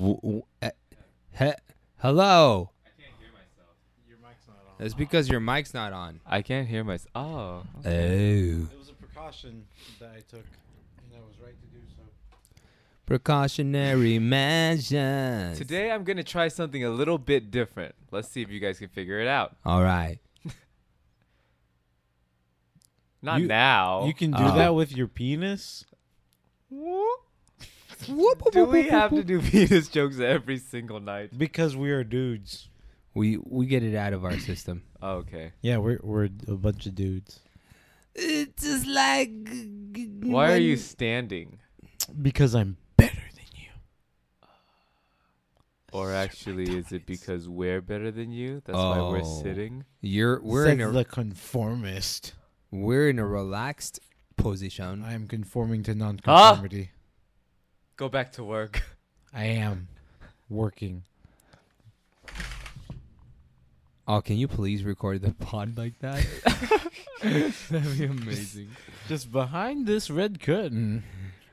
W- w- eh, he- hello. Your mic's not on. That's because your mic's not on. I can't hear myself. Oh. Oh. It was a precaution that I took, and I was right to do so. Precautionary measures. Today I'm gonna try something a little bit different. Let's see if you guys can figure it out. All right. Not You- now. You can do Oh. that with your penis. do we have to do penis jokes every single night? Because we are dudes. We we get it out of our system. Oh, okay. Yeah, we're we're a bunch of dudes. It's just like. Why are you standing? Because I'm better than you. Or actually, is it because we're better than you? That's why we're Oh. sitting. You're we're Said in a the conformist. we're in a relaxed position. I am conforming to nonconformity. Go back to work. I am working. Oh, can you please record the pod like that? That'd be amazing. Just behind this red curtain.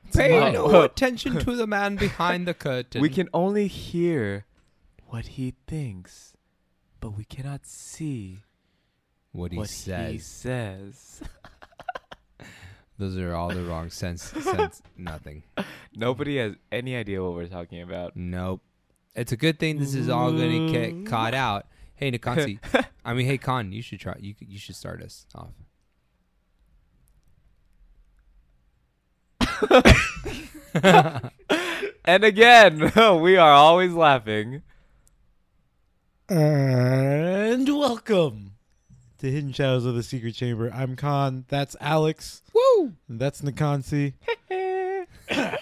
Mm. Pay mine. no attention to the man behind the curtain. We can only hear what he thinks, but we cannot see what he what says. he says. Those are all the wrong sense. sense nothing. Nobody has any idea what we're talking about. Nope. It's a good thing this is all gonna get mm. caught out. Hey Nikansi, I mean, hey Khan, you should try. You you should start us off. And again, we are always laughing. And welcome to Hidden Shadows of the Secret Chamber. I'm Khan. That's Alex. Woo! And that's Nikansi. that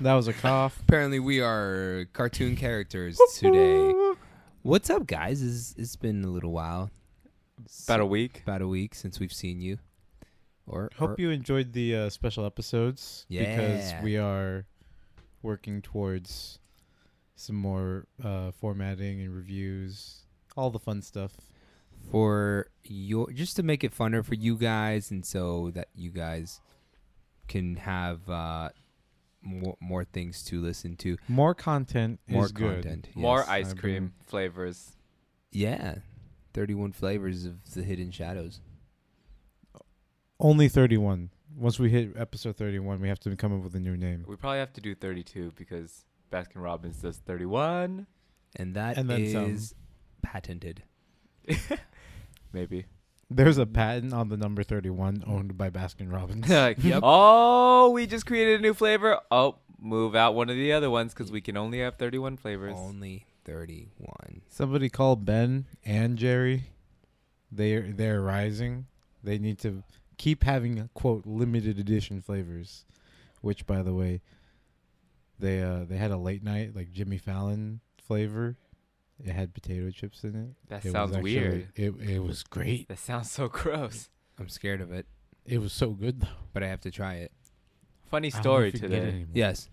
was a cough. Apparently, we are cartoon characters today. What's up, guys? It's, it's been a little while. About a week. about a week since we've seen you. Or Hope or- you enjoyed the uh, special episodes because we are working towards some more uh, formatting and reviews, all the fun stuff. For your just to make it funner for you guys, and so that you guys can have uh, more more things to listen to. More content More is good. content. More ice cream flavors. Yeah, thirty-one flavors of the Hidden Shadows. Only 31. Once we hit episode 31, we have to come up with a new name. We probably have to do 32 because Baskin Robbins does 31. And that And is some. patented. Maybe. There's a patent on the number 31 owned by Baskin Robbins. Like, Yep. Oh, we just created a new flavor. Oh, move out one of the other ones because we can only have 31 flavors. Only thirty-one. Somebody called Ben and Jerry. They're they're rising. They need to keep having quote limited edition flavors, which by the way, they uh they had a late night like Jimmy Fallon flavor. It had potato chips in it. That It sounds actually- weird. It it was great. That sounds so gross. I'm scared of it, It was so good though. but I have to try it. Funny I don't know story if you it today. Yes.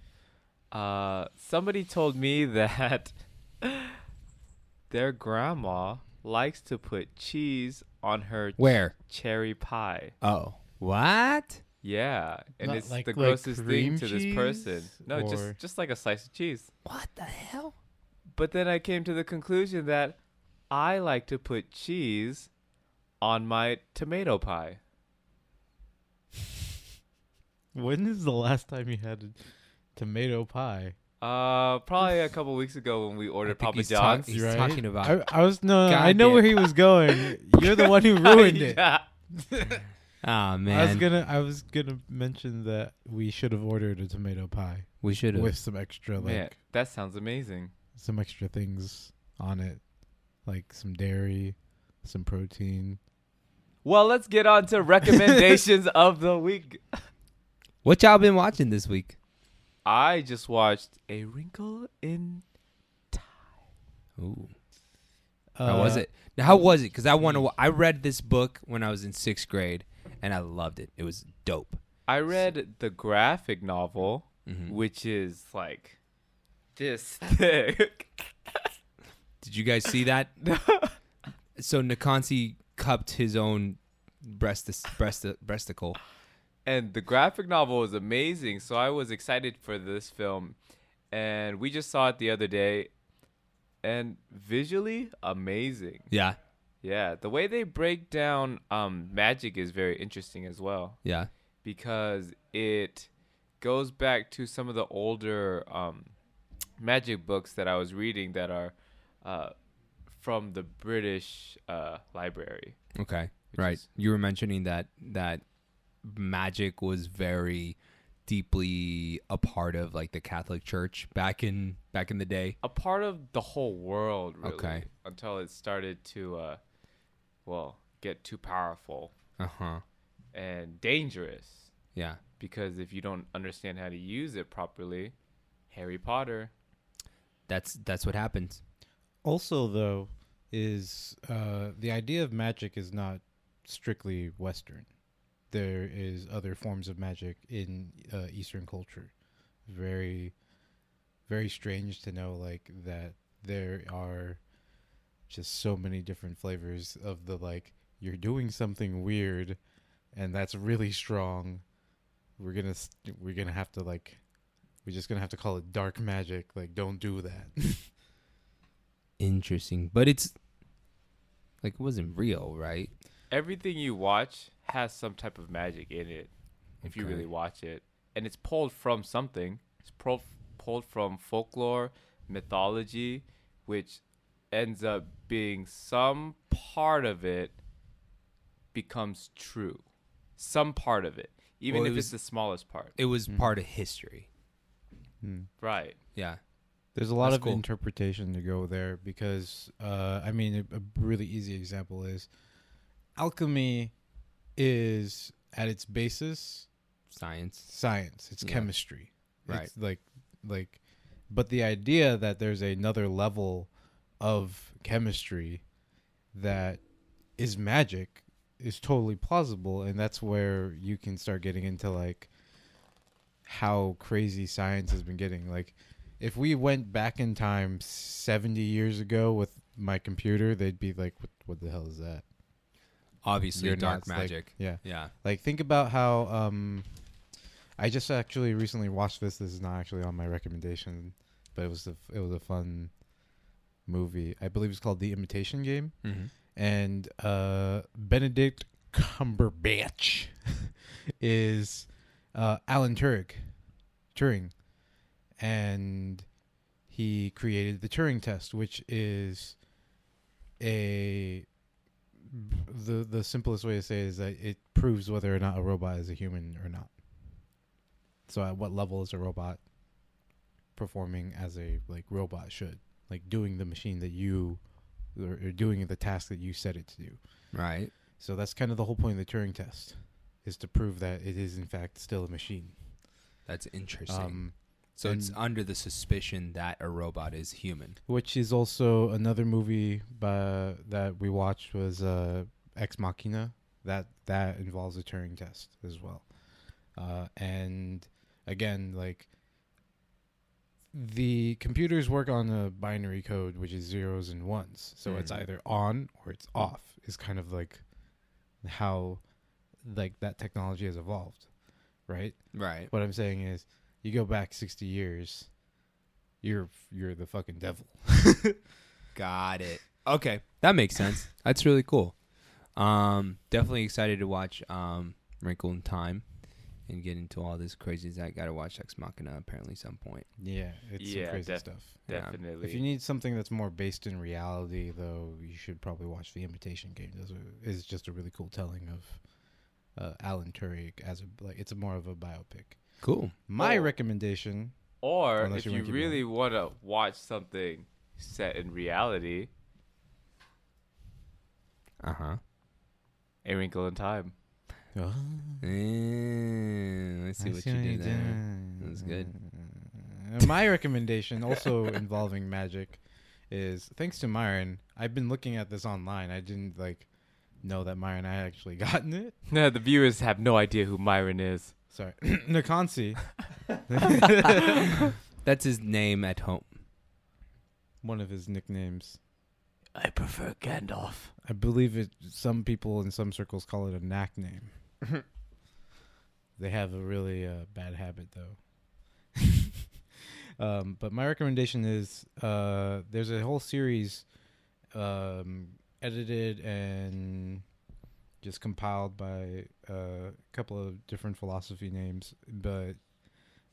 Uh, somebody told me that their grandma likes to put cheese on her ch- Where? cherry pie. Oh, what? Yeah, and Not it's like- the like grossest thing to this person. No, just just like a slice of cheese. What the hell? But then I came to the conclusion that I like to put cheese on my tomato pie. When is the last time you had a tomato pie? Uh, probably a couple weeks ago when we ordered think Papa he's talk- John's. He's right? talking about. I, I was no, no, I know Goddamn. where he was going. You're the one who ruined it. yeah. Ah man, I was gonna I was gonna mention that we should have ordered a tomato pie we should have. with some extra like Man, that sounds amazing. Some extra things on it, like some dairy, some protein. Well, let's get on to recommendations of the week. What y'all been watching this week? I just watched A Wrinkle in Time. Ooh, how was Uh, it? Now, how was it? Because I want to. I read this book when I was in sixth grade, and I loved it. It was dope. I read the graphic novel, Mhm. which is like this thick. Did you guys see that? so Nakansi cupped his own breast breast breasticle. and the graphic novel was amazing. So I was excited for this film, and we just saw it the other day, and visually amazing. Yeah. Yeah, the way they break down um, magic is very interesting as well Yeah. because it goes back to some of the older um, magic books that I was reading that are uh, from the British uh, Library. Okay. right. You were mentioning that that magic was very deeply a part of like the Catholic Church back in back in the day. a part of the whole world, really. Okay. Until it started to, uh, well, get too powerful Uh huh. and dangerous. Yeah. Because if you don't understand how to use it properly, Harry Potter. That's that's what happens. Also, though, is uh, the idea of magic is not strictly Western. There is other forms of magic in uh, Eastern culture. Very, very strange to know like that there are just so many different flavors of the like you're doing something weird, and that's really strong. We're gonna st- we're gonna have to like we're just gonna have to call it dark magic. Like, don't do that. Interesting, but it's like it wasn't real, right? Everything you watch has some type of magic in it. If you really watch it, and it's pulled from something. It's pulled pulled from folklore, mythology, which ends up being some part of it becomes true. Some part of it, even Well, it if was- it's the smallest part. It was Mhm. part of history. Hmm. Right. Yeah. There's a lot That's of cool. interpretation to go there because, uh, I mean, a, a really easy example is alchemy is at its basis Science. science. It's Yeah. chemistry. Right. It's like, like, but the idea that there's another level of chemistry that is magic is totally plausible, and that's where you can start getting into like how crazy science has been getting. Like, if we went back in time 70 years ago with my computer, they'd be like, "What, what the hell is that?" Obviously, You're dark nuts, like- magic. Yeah. yeah. Like think about how um I just actually recently watched this. This is not actually on my recommendation, but it was a it was a fun movie. I believe it's called The Imitation Game Mm-hmm. and uh Benedict Cumberbatch is uh Alan Turing. Turing. And he created the Turing test, which is a the the simplest way to say it is that it proves whether or not a robot is a human or not. So at what level is a robot performing as a like robot should, like doing the machine that you or, or doing the task that you set it to do. Right. So that's kind of the whole point of the Turing test, is to prove that it is in fact still a machine. That's interesting. Um, so it's under the suspicion that a robot is human. which is also another movie by, that we watched was uh, Ex Machina. That that involves a Turing test as well, uh, and again, like the computers work on a binary code, which is zeros and ones. So it's Mhm. either on or it's off. Is kind of like how like that technology has evolved, right? Right. What I'm saying is, you go back 60 years, you're you're the fucking devil. Got it. Okay, that makes sense. That's really cool. Um, definitely excited to watch um Wrinkle in Time and get into all this craziness. I gotta watch Ex Machina apparently some point. Yeah, it's Yeah, some crazy def- stuff. Yeah. Definitely. If you need something that's more based in reality, though, you should probably watch The Imitation Game. Those are, is just a really cool telling of uh, Alan Turing as a like. It's a more of a biopic. Cool. My Oh. recommendation. or if you you, really want to watch something set in reality, Uh huh. A Wrinkle in Time. Oh, Eh, let's see I what you did there. That's good. My recommendation, also involving magic, is thanks to Myron. I've been looking at this online. I didn't like know that Myron had actually gotten it. No, the viewers have no idea who Myron is. Sorry, Nakansi, That's his name at home. one of his nicknames. I prefer Gandalf. I believe it. Some people in some circles call it a knack name. they have a really uh, bad habit, though. um, but my recommendation is uh, there's a whole series um, edited and just compiled by a couple of different philosophy names, but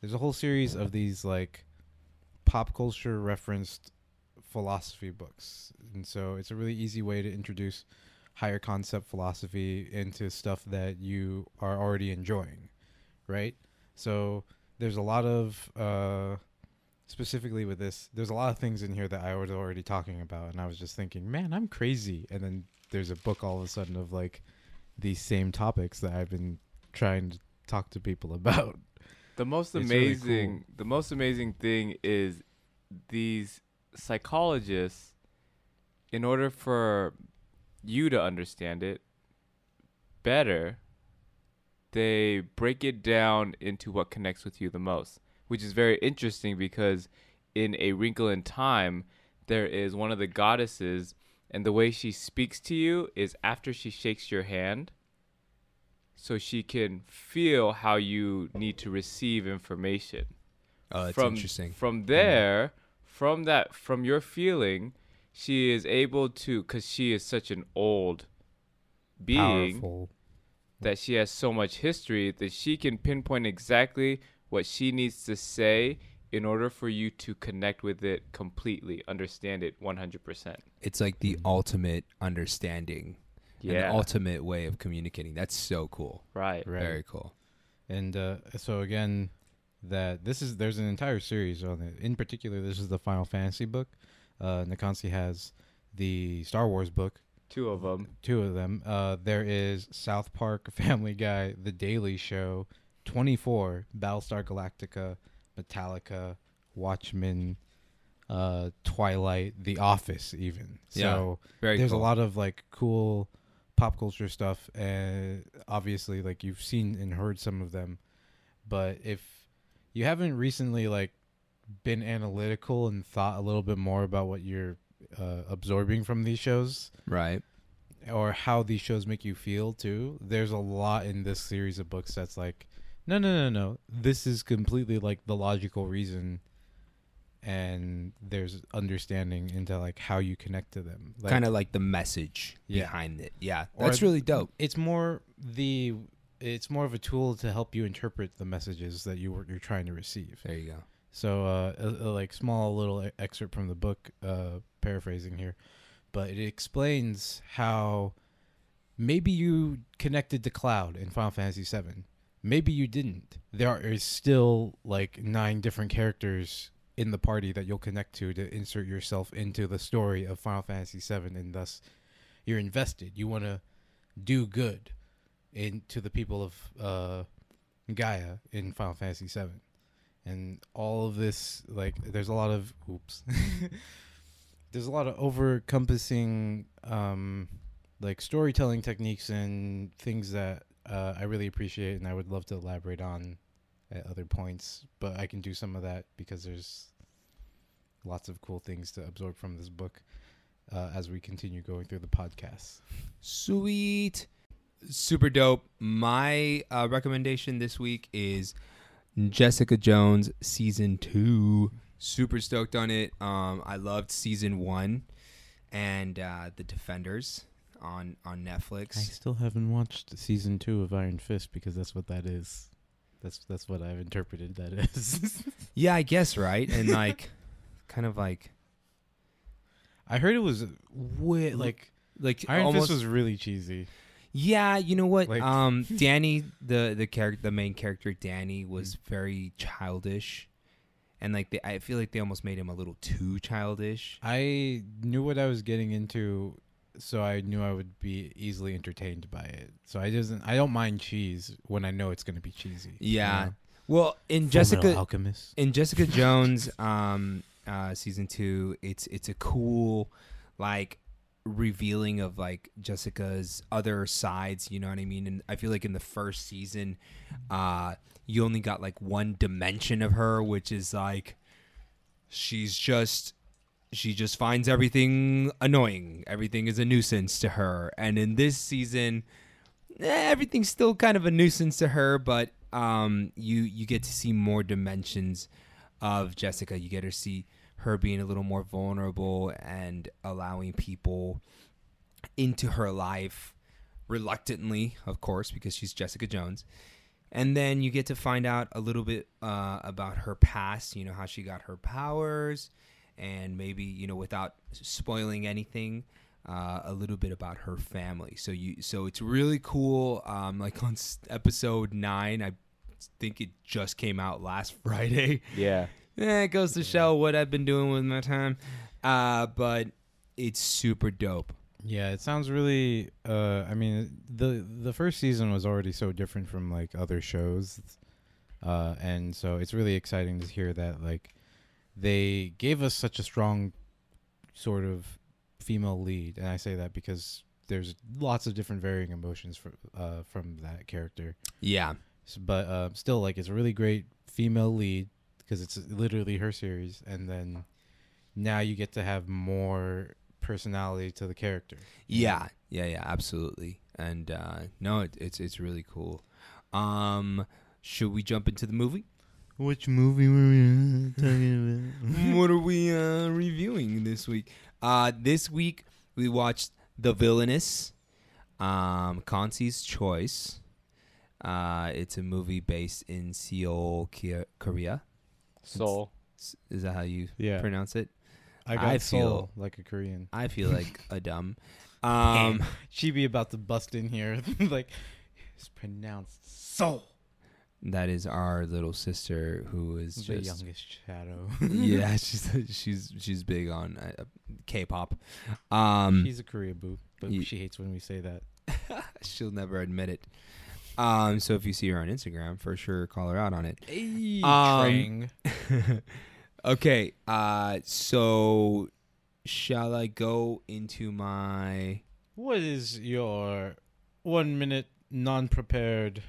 there's a whole series of these like pop culture referenced philosophy books, and so it's a really easy way to introduce higher concept philosophy into stuff that you are already enjoying, right? So there's a lot of uh, specifically with this, there's a lot of things in here that I was already talking about, and I was just thinking, man, I'm crazy. And then there's a book all of a sudden of like these same topics that I've been trying to talk to people about. The most It's really amazing, the most amazing thing is these psychologists. In order for you to understand it better, they break it down into what connects with you the most, which is very interesting because in A Wrinkle in Time, there is one of the goddesses, and the way she speaks to you is after she shakes your hand, so she can feel how you need to receive information Oh, that's from interesting. from mm-hmm. there from that from your feeling she is able to because she is such an old being Powerful. that she has so much history that she can pinpoint exactly what she needs to say in order for you to connect with it completely understand it 100% It's like the ultimate understanding and the yeah ultimate way of communicating. That's so cool. right Right. Very cool. And uh, so again, that this is there's an entire series on it. In particular, this is the Final Fantasy book. Uh, Nakansi has the Star Wars book, two of them two of them. Uh, there is South Park, Family Guy, The Daily Show, 24, Battlestar Galactica, Metallica, Watchmen, uh, Twilight, The Office, even. Yeah, So there's cool. a lot of like cool pop culture stuff and obviously like you've seen and heard some of them but if you haven't recently like been analytical and thought a little bit more about what you're uh, absorbing from these shows Right. or how these shows make you feel too there's a lot in this series of books that's like no no no no this is completely like the logical reason and there's understanding into like how you connect to them like, kind of like the message Yeah. behind it. Yeah. Or That's really dope. it's more the it's more of a tool to help you interpret the messages that you were you're trying to receive. There you go. So uh, a, a, like small little e- excerpt from the book, uh, paraphrasing here, but it explains how maybe you connected to Cloud in Final Fantasy VII. Maybe you didn't. There is still like nine different characters in the party that you'll connect to to insert yourself into the story of Final Fantasy VII, and thus you're invested. You want to do good into the people of uh, Gaia in Final Fantasy VII and all of this like there's a lot of oops there's a lot of over encompassing um like storytelling techniques and things that uh, I really appreciate and I would love to elaborate on at other points but I can do some of that because there's lots of cool things to absorb from this book uh, as we continue going through the podcast Sweet. Super dope. My uh, recommendation this week is Jessica Jones season two. Super stoked on it. Um, I loved season one and uh, the Defenders on on Netflix. I still haven't watched season two of Iron Fist because that's what that is that's that's what I've interpreted that is Yeah, I guess right. And like, kind of like I heard it was way like like Iron almost. Fist was really cheesy. yeah, you know what? like- um, Danny, the the character, the main character, Danny, was very childish, and like they, I feel like they almost made him a little too childish. I knew what I was getting into, so I knew I would be easily entertained by it. So I doesn't I don't mind cheese when I know it's going to be cheesy. you Yeah. know? Well, in Fullmetal Jessica, Alchemist. in Jessica Jones, um, uh, season two, it's it's a cool, like, revealing of like Jessica's other sides. You know what I mean? And I feel like in the first season, uh, you only got like one dimension of her, which is like, she's just. She just finds everything annoying. Everything is a nuisance to her. And in this season, eh, everything's still kind of a nuisance to her, but um, you you get to see more dimensions of Jessica. You get to see her being a little more vulnerable and allowing people into her life reluctantly, of course, because she's Jessica Jones. And then you get to find out a little bit uh, about her past, you know, how she got her powers, and maybe, you know, without spoiling anything, uh, a little bit about her family. So you, so it's really cool. Um, like on s- episode nine, I think it just came out last Friday. Yeah. Eh, it goes to show what I've been doing with my time. Uh, but it's super dope. Yeah, it sounds really. Uh, I mean, the the first season was already so different from like other shows, uh, and so it's really exciting to hear that like they gave us such a strong sort of female lead, and I say that because there's lots of different varying emotions for, uh, from that character. Yeah. But uh, still, like it's a really great female lead because it's literally her series, and then now you get to have more personality to the character. Yeah, yeah, yeah, absolutely. And uh, no, it, it's it's really cool. Um, should we jump into the movie? Which movie were we talking about? what are we uh, reviewing this week? Uh, this week we watched The Villainess, um, Kansi's Choice. Uh, it's a movie based in Seoul, Korea. Seoul. S- Is that how you Yeah, pronounce it? I got I soul feel- like a Korean. I feel like a dumb. Um, She be about to bust in here, like it's pronounced soul. That is our little sister who is The just youngest shadow. yeah, she's she's she's big on uh, K-pop. Um, She's a Koreaboo, but she hates when we say that. she'll never admit it. Um, so if you see her on Instagram, for sure call her out on it. Hey, Um, okay, uh, so shall I go into my? What is your one minute non prepared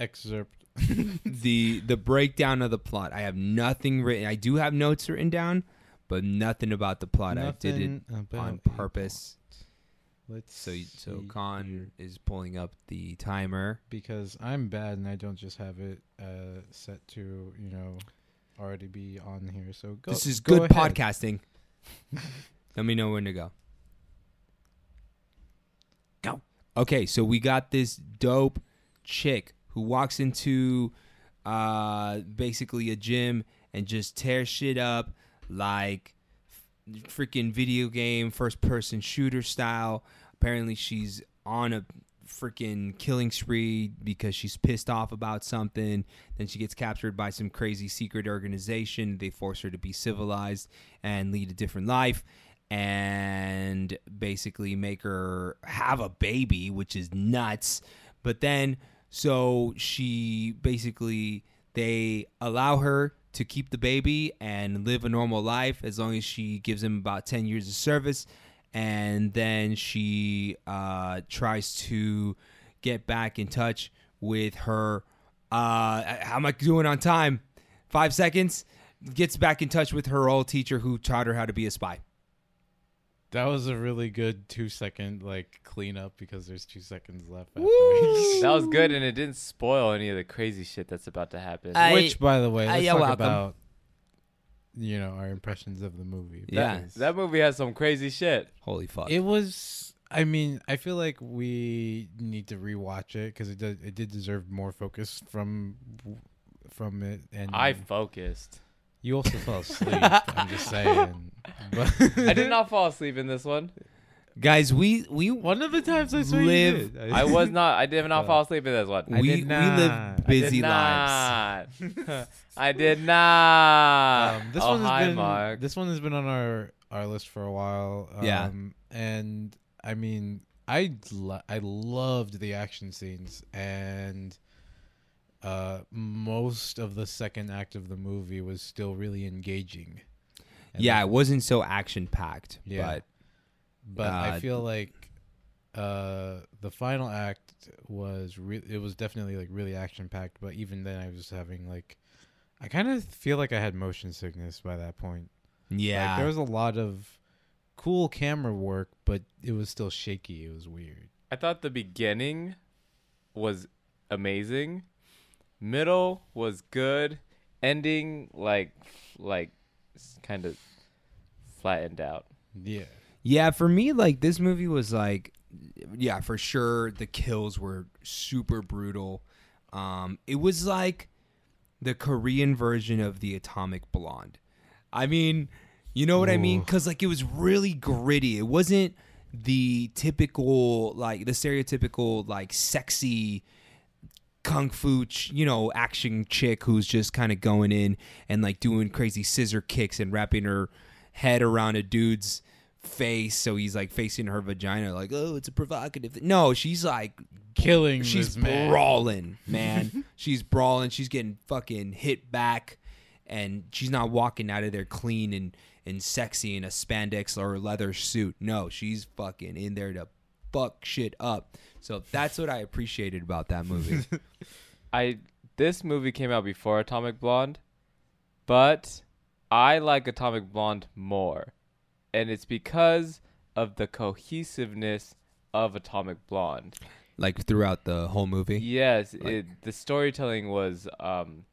excerpt? the the breakdown of the plot. I have nothing written. I do have notes written down, but nothing about the plot. I did it on purpose. Let's So so Khan is pulling up the timer. because I'm bad and I don't just have it uh, set to you know already be on here. So go. this is go good ahead. podcasting. Let me know when to go. Go. Okay, so we got this dope chick who walks into uh basically a gym and just tears shit up like freaking video game first person shooter style. Apparently she's on a freaking killing spree because she's pissed off about something. Then she gets captured by some crazy secret organization. They force her to be civilized and lead a different life and basically make her have a baby, which is nuts. But then, so she basically, they allow her to keep the baby and live a normal life as long as she gives him about 10 years of service. And then she uh, tries to get back in touch with her. Uh, how am I doing on time? Five seconds. Gets back in touch with her old teacher who taught her how to be a spy. That was a really good two second like cleanup because there's two seconds left. That was good, and it didn't spoil any of the crazy shit that's about to happen. I- Which, by the way, let's you're talk welcome. about you know our impressions of the movie. Yeah. that, that movie has some crazy shit. Holy fuck. It was. I mean, I feel like we need to rewatch it because it did. It did deserve more focus from from it. And I focused. You also fell asleep. I'm just saying. But I did not fall asleep in this one. Guys, we we One of the times I saw Live- you did. I was not. I did not Uh, fall asleep in this one. I we, did we live busy I lives. I did not. Um, this oh, one has hi, been Mark. this one has been on our our list for a while. Um, Yeah. and I mean, I lo- I loved the action scenes, and uh, most of the second act of the movie was still really engaging. And Yeah, the- it wasn't so action packed, Yeah. but but I uh, feel like uh, the final act was re- it was definitely like really action packed. But even then, I was having like. I kind of feel like I had motion sickness by that point. yeah. Like, there was a lot of cool camera work, but it was still shaky. It was weird. I thought the beginning was amazing. Middle was good, ending like like kind of flattened out. Yeah. Yeah, for me, like this movie was like, yeah, for sure. The kills were super brutal. Um, it was like the Korean version of the Atomic Blonde. I mean, you know what I mean? Because like it was really gritty. It wasn't the typical like the stereotypical like sexy kung fu ch- you know action chick who's just kind of going in and like doing crazy scissor kicks and wrapping her head around a dude's face so he's like facing her vagina like oh it's a provocative thing. no she's like Killing she's this man. brawling man she's brawling she's getting fucking hit back and she's not walking out of there clean and and sexy in a spandex or a leather suit no she's fucking in there to fuck shit up so that's what i appreciated about that movie I this movie came out before Atomic Blonde, but I like Atomic Blonde more, and it's because of the cohesiveness of Atomic Blonde. like throughout the whole movie Yes, Like- it, the storytelling was um,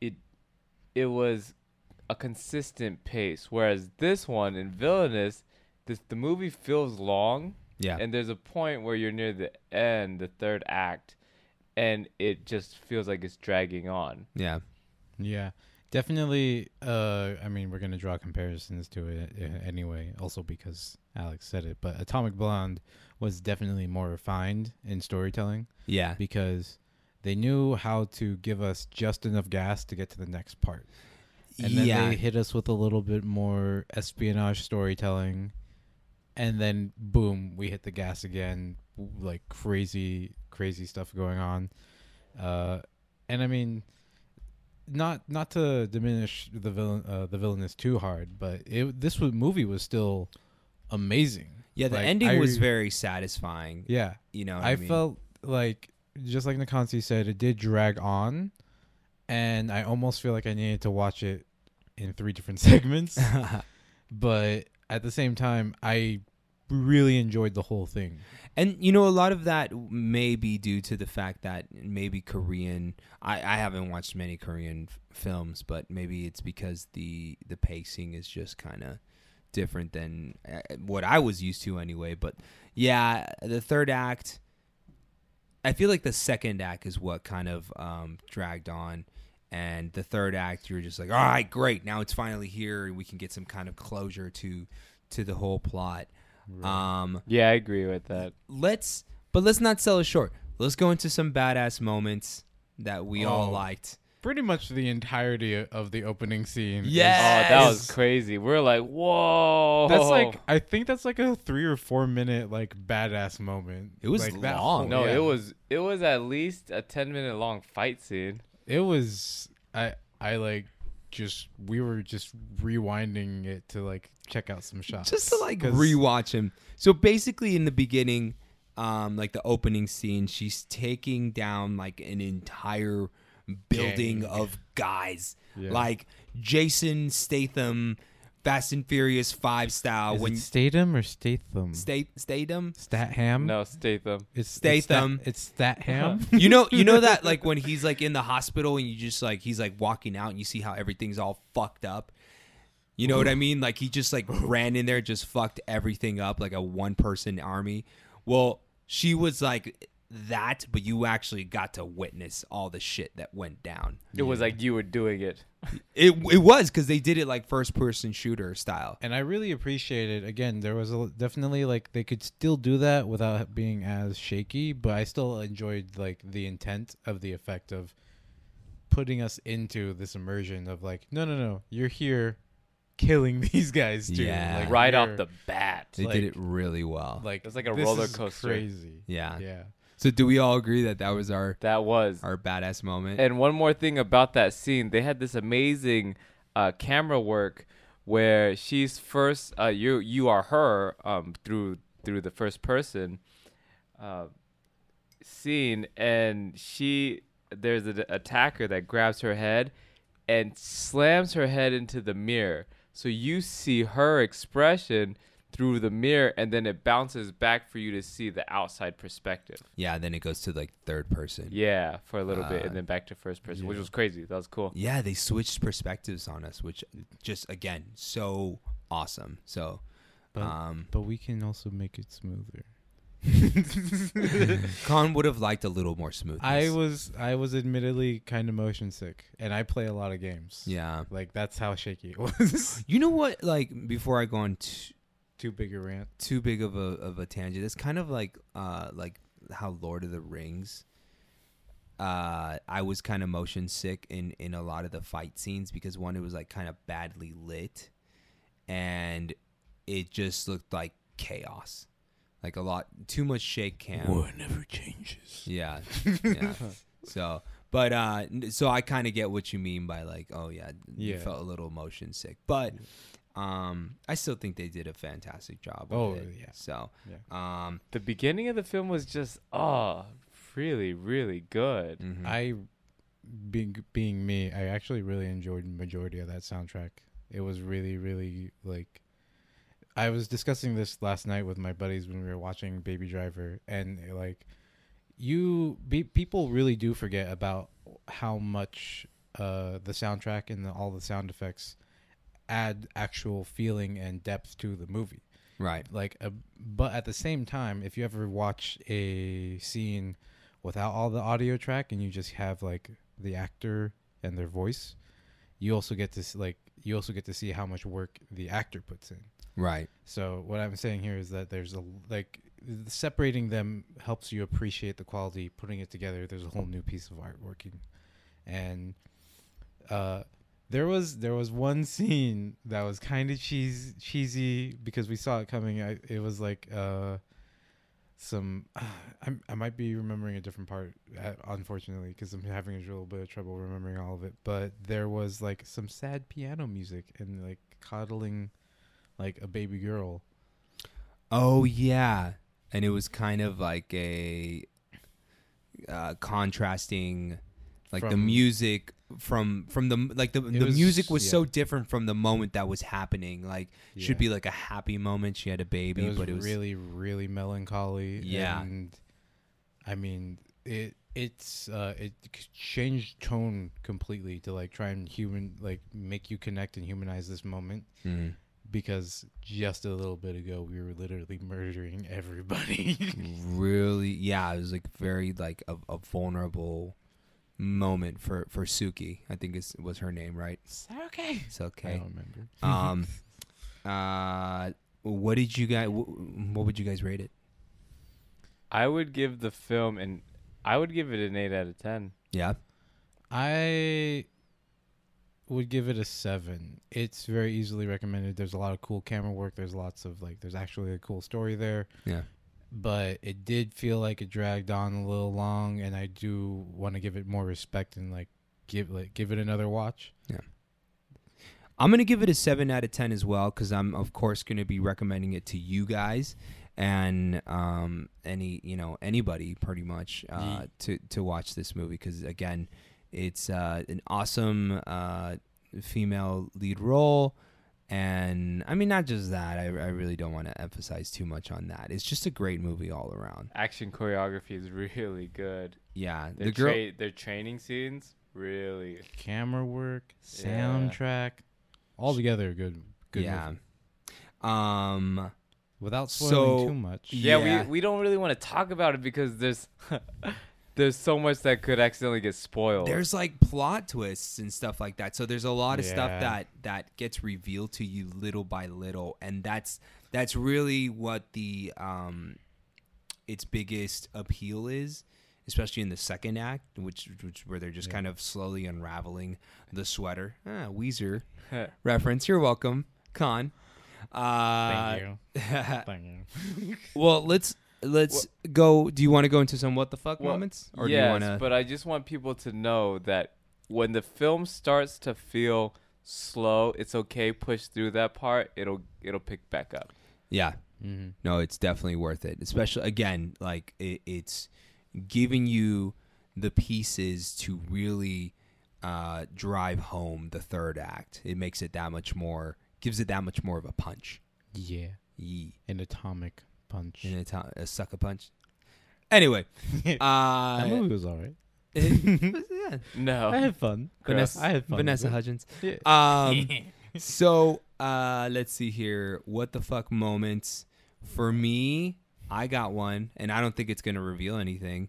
it it was a consistent pace. Whereas this one in Villainess, this the movie feels long, yeah and there's a point where you're near the end, the third act, and it just feels like it's dragging on. yeah Yeah, definitely. Uh, I mean, we're gonna draw comparisons to it uh, anyway, also because Alex said it. But Atomic Blonde was definitely more refined in storytelling yeah because they knew how to give us just enough gas to get to the next part, and then yeah they hit us with a little bit more espionage storytelling, and then boom, we hit the gas again, like crazy, crazy stuff going on. Uh, and I mean, not not to diminish the villain, uh, the villainess too hard, but it this was, movie was still amazing. yeah the Like, ending I- was very satisfying Yeah, you know I, I, mean? felt like just like Nakansi said, it did drag on, and I almost feel like I needed to watch it in three different segments. but at the same time, I really enjoyed the whole thing. And you know, a lot of that may be due to the fact that maybe Korean. I, I haven't watched many Korean f- films, but maybe it's because the the pacing is just kind of different than uh, what I was used to anyway. But yeah, the third act. I feel like the second act is what kind of um, dragged on, and the third act you're just like, all right, great, now it's finally here, and we can get some kind of closure to to the whole plot. Um, Yeah, I agree with that. let's but let's not sell it short. Let's go into some badass moments that we all Oh. liked. Pretty much the entirety of the opening scene. is- Yes. Oh, that was crazy. We're like, whoa. That's like I think that's like a three or four minute like badass moment. It was like, long. whole- no, yeah. it was it was at least a ten minute long fight scene. It was I I like just we were just rewinding it to like check out some shots. Just to like rewatch him. So basically in the beginning, um, like the opening scene, she's taking down like an entire building Gang. of guys. Yeah. Like Jason Statham, Fast and Furious Five style. Is when it Statham or Statham? State Statham? Statham. No, Statham. it's Statham. It's Statham. you know you know that like when he's like in the hospital and you just like he's like walking out and you see how everything's all fucked up you know what i mean like he just like ran in there just fucked everything up like a one person army well she was like that but you actually got to witness all the shit that went down It was like you were doing it. It, it was because they did it like first person shooter style and I really appreciated. Again, there was a, definitely like they could still do that without being as shaky, but I still enjoyed like the intent of the effect of putting us into this immersion of like, no, no, no, you're here killing these guys too. Yeah. like, right off the bat. they Like- did it really well like It's like a roller coaster. Crazy. yeah Yeah. So do we all agree that that was our That was. our badass moment And one more thing about that scene, they had this amazing uh, camera work where she's first uh, you you are her um, through through the first person uh, scene, and she there's an attacker that grabs her head and slams her head into the mirror. So you see her expression through the mirror, and then it bounces back for you to see the outside perspective. Yeah, and then it goes to like third person. Yeah, for a little bit, Uh, and then back to first person, which was crazy. That was cool. Yeah, they switched perspectives on us, which just again so awesome. So, But- um, But we can also make it smoother. Khan would have liked a little more smoothness. I was I was admittedly kind of motion sick, and I play a lot of games. yeah. like that's how shaky it was. You know what? Like before I go on t- Too big a rant. too big of a of a tangent, it's kind of like uh like how Lord of the Rings. Uh, I was kind of motion sick in in a lot of the fight scenes because one, it was like kind of badly lit, and it just looked like chaos, like a lot too much shake cam. War never changes. Yeah, yeah. so, but uh, so I kind of get what you mean by like, oh yeah, you felt a little motion sick, but um, I still think they did a fantastic job. With Oh, it. yeah. So, Yeah. um, The beginning of the film was just oh, really, really good. mhm. I, being being me, I actually really enjoyed the majority of that soundtrack. It was really, really like. I was discussing this last night with my buddies when we were watching Baby Driver, and like, you be, people really do forget about how much uh, the soundtrack and the, all the sound effects add actual feeling and depth to the movie. right. like a, but at the same time if you ever watch a scene without all the audio track and you just have like the actor and their voice you also get to s- like you also get to see how much work the actor puts in Right. so what i'm saying here is that there's a like separating them helps you appreciate the quality putting it together there's a whole new piece of art working and uh there was there was one scene that was kind of cheese cheesy because we saw it coming. I, it was like uh, some I I might be remembering a different part, uh, unfortunately, because I'm having a little bit of trouble remembering all of it. But there was like some sad piano music and like coddling, like a baby girl. Oh yeah, and it was kind of like a uh, contrasting, like the music from from the like the the was- music was yeah. so different from the moment that was happening. Like should be like a happy moment. She had a baby, it but it was really really melancholy. Yeah. and I mean it. It's uh, it changed tone completely to like try and human like make you connect and humanize this moment. Mhm. because just a little bit ago we were literally murdering everybody. really yeah. It was like very like a, a vulnerable moment for for Suki. I think is was her name, right? okay. It's okay. I don't remember. Um, uh, what did you guys? wh- What would you guys rate it? I would give the film an I would give it an eight out of ten. Yeah. I would give it a seven. It's very easily recommended. There's a lot of cool camera work. There's lots of like. There's actually a cool story there. Yeah. But it did feel like it dragged on a little long, and I do want to give it more respect and like give like give it another watch. Yeah. I'm gonna give it a seven out of ten as well because I'm of course gonna be recommending it to you guys and um, any you know anybody pretty much uh, to to watch this movie because again it's uh, an awesome uh, female lead role and I mean not just that I, I really don't want to emphasize too much on that it's just a great movie all around Action choreography is really good. yeah Their the girl tra- their training scenes really Camera work, Yeah. soundtrack, all together good. Good. yeah movie. um Without spoiling So- too much. Yeah, Yeah. we we don't really want to talk about it because there's there's so much that could accidentally get spoiled. there's like plot twists and stuff like that so there's a lot of stuff that that gets revealed to you little by little and that's that's really what the um its biggest appeal is especially in the second act which which where they're just Yeah. kind of slowly unraveling the sweater ah weezer reference you're welcome Khan uh Thank you. Thank you. well let's let's go do you want to go into some what the fuck Well, moments or yes, do you want to but I just want people to know that when the film starts to feel slow, it's okay. Push through that part. It'll it'll pick back up. yeah hmm no it's definitely worth it especially again like it, it's giving you the pieces to really uh, drive home the third act it makes it that much more gives it that much more of a punch Yeah. Yee. An atomic punch. In a, a sucker punch. Anyway, that uh, movie was alright. yeah, No. I had fun. Vanessa, I had fun. Vanessa. Hudgens. Yeah. Um, so uh, let's see here. What the fuck moments for me? I got one, and I don't think it's gonna reveal anything.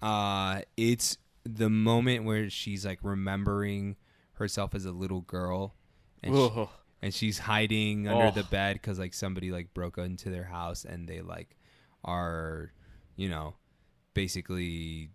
Uh, it's the moment where she's like remembering herself as a little girl, and she, Whoa. And she's hiding under the Oh. bed because like somebody like broke into their house and they like are, you know, basically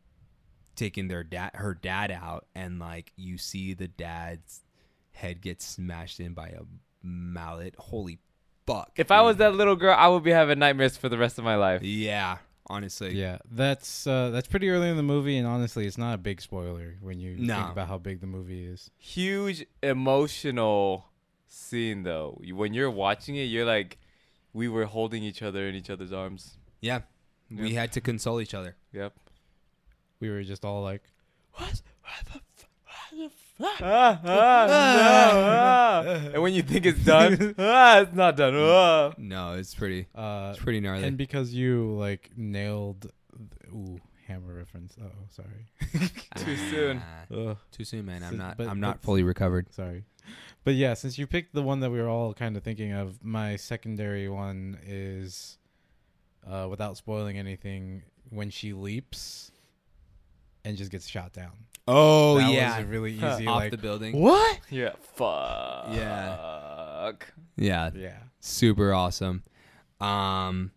taking their dad her dad out and like you see the dad's head get smashed in by a mallet. Holy fuck! If I was that little girl, I would be having nightmares for the rest of my life. yeah, honestly, Yeah, that's uh, that's pretty early in the movie, and honestly, it's not a big spoiler when you No. think about how big the movie is. Huge emotional scene though. When you're watching it, you're like, we were holding each other in each other's arms. yeah. We Yeah. had to console each other. Yep. We were just all like, What? ah, ah, no, ah. And when you think it's done, ah, it's not done. Ah. No, it's pretty, uh, it's pretty gnarly. and because you like nailed, th- ooh, hammer reference. Oh, sorry, Too soon. Ah, Ugh, Too soon, man. I'm not. but- I'm not but- fully recovered. sorry. But yeah, since you picked the one that we were all kind of thinking of, my secondary one is, uh, without spoiling anything, when she leaps and just gets shot down. Oh that yeah, was a really easy off like the building. what? Yeah. Fuck. Yeah. Yeah, Yeah. super awesome. Um,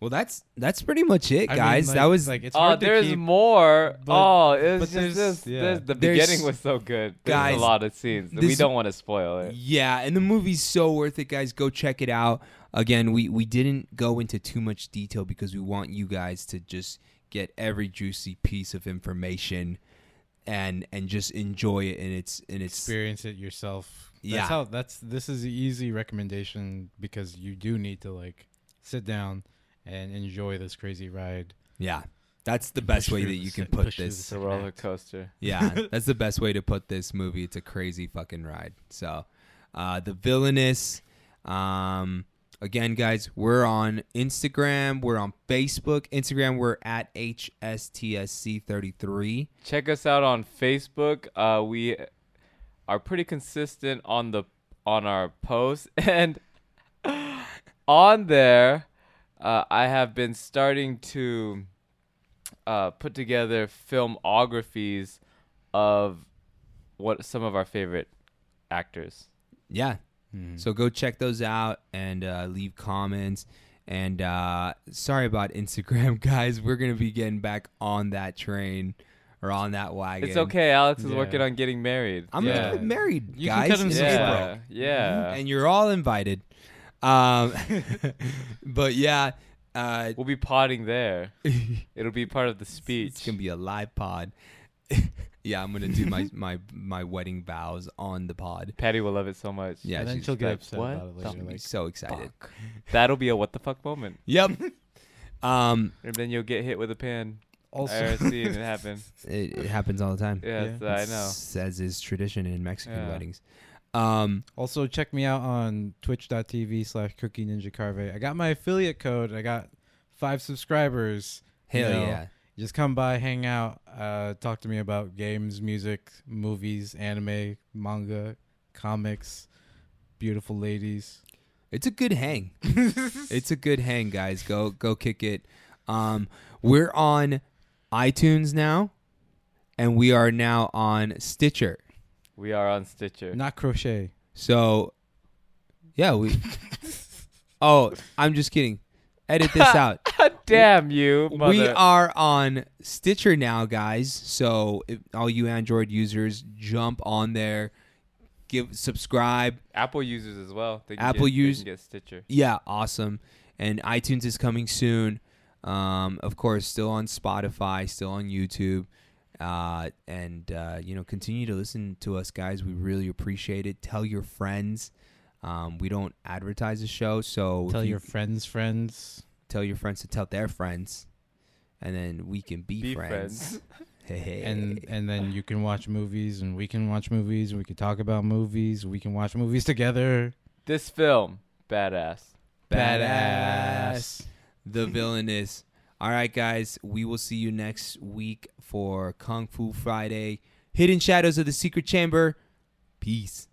well, that's that's pretty much it, I mean, guys. that was like it's Oh, hard to there's keep. more. but- oh, it was but just there's- this. yeah. this- the There's- beginning was so good. There's Guys, a lot of scenes. we this- don't want to spoil it. yeah, and the movie's so worth it, guys. Go check it out. Again, we we didn't go into too much detail because we want you guys to just get every juicy piece of information and and just enjoy it in its in its experience it yourself. That's Yeah. how that's this is the easy recommendation because you do need to like sit down and enjoy this crazy ride. yeah. That's the best way that you can put this. It's a roller coaster. Yeah, that's the best way to put this movie. It's a crazy fucking ride. So, uh, the villainess. Um, again, guys, we're on Instagram. We're on Facebook. Instagram, we're at HSTSC33. Check us out on Facebook. Uh, we are pretty consistent on the on our posts, and on there, uh, I have been starting to uh, put together filmographies of what some of our favorite actors. Yeah. Hmm. So go check those out and uh, leave comments. And uh, sorry about Instagram, guys. We're gonna be getting back on that train or on that wagon. It's okay. Alex is Yeah. working on getting married. I'm Yeah. gonna get married, You can guys. cut him in some April. slack. yeah, yeah. and you're all invited. Um, but yeah, uh, We'll be potting there. It'll be part of the speech. it's gonna be a live pod. yeah, I'm gonna do my my my wedding vows on the pod. Patty will love it so much. Yeah, and then she'll get like, upset "What about it later. She'll be so excited. Fuck. That'll be a what the fuck moment. Yep. Um, And then you'll get hit with a pan. also, I already seen it happen. it, it happens all the time. Yeah, Yeah. it's- I know. It's- As is tradition in Mexican Yeah. weddings. Um, also check me out on twitch.tv slash cookie ninja carve. I got my affiliate code. I got five subscribers. You know, yeah. Just come by, hang out, uh, talk to me about games, music, movies, anime, manga, comics, beautiful ladies. It's a good hang. it's a good hang, guys. Go go kick it. Um, we're on iTunes now, and we are now on Stitcher. We are on Stitcher. Not crochet. So, yeah, we. oh, I'm just kidding. Edit this out. Damn you, mother. We are on Stitcher now, guys. So, if all you Android users, jump on there, give subscribe. Apple users as well. They can Apple get, they can get Stitcher. Yeah, awesome. And iTunes is coming soon. Um, of course, still on Spotify, still on YouTube. Uh, and, uh, you know, continue to listen to us, guys. We really appreciate it. Tell your friends. Um, we don't advertise the show, so Tell you- your friends' friends. tell your friends to tell their friends, and then we can be, Be friends. friends. Hey, hey. And and then you can watch movies and we can watch movies. We can talk about movies. We can watch movies together. This film, badass. badass. The villainess. All right, guys. We will see you next week for Kung Fu Friday. Hidden Shadows of the Secret Chamber. Peace.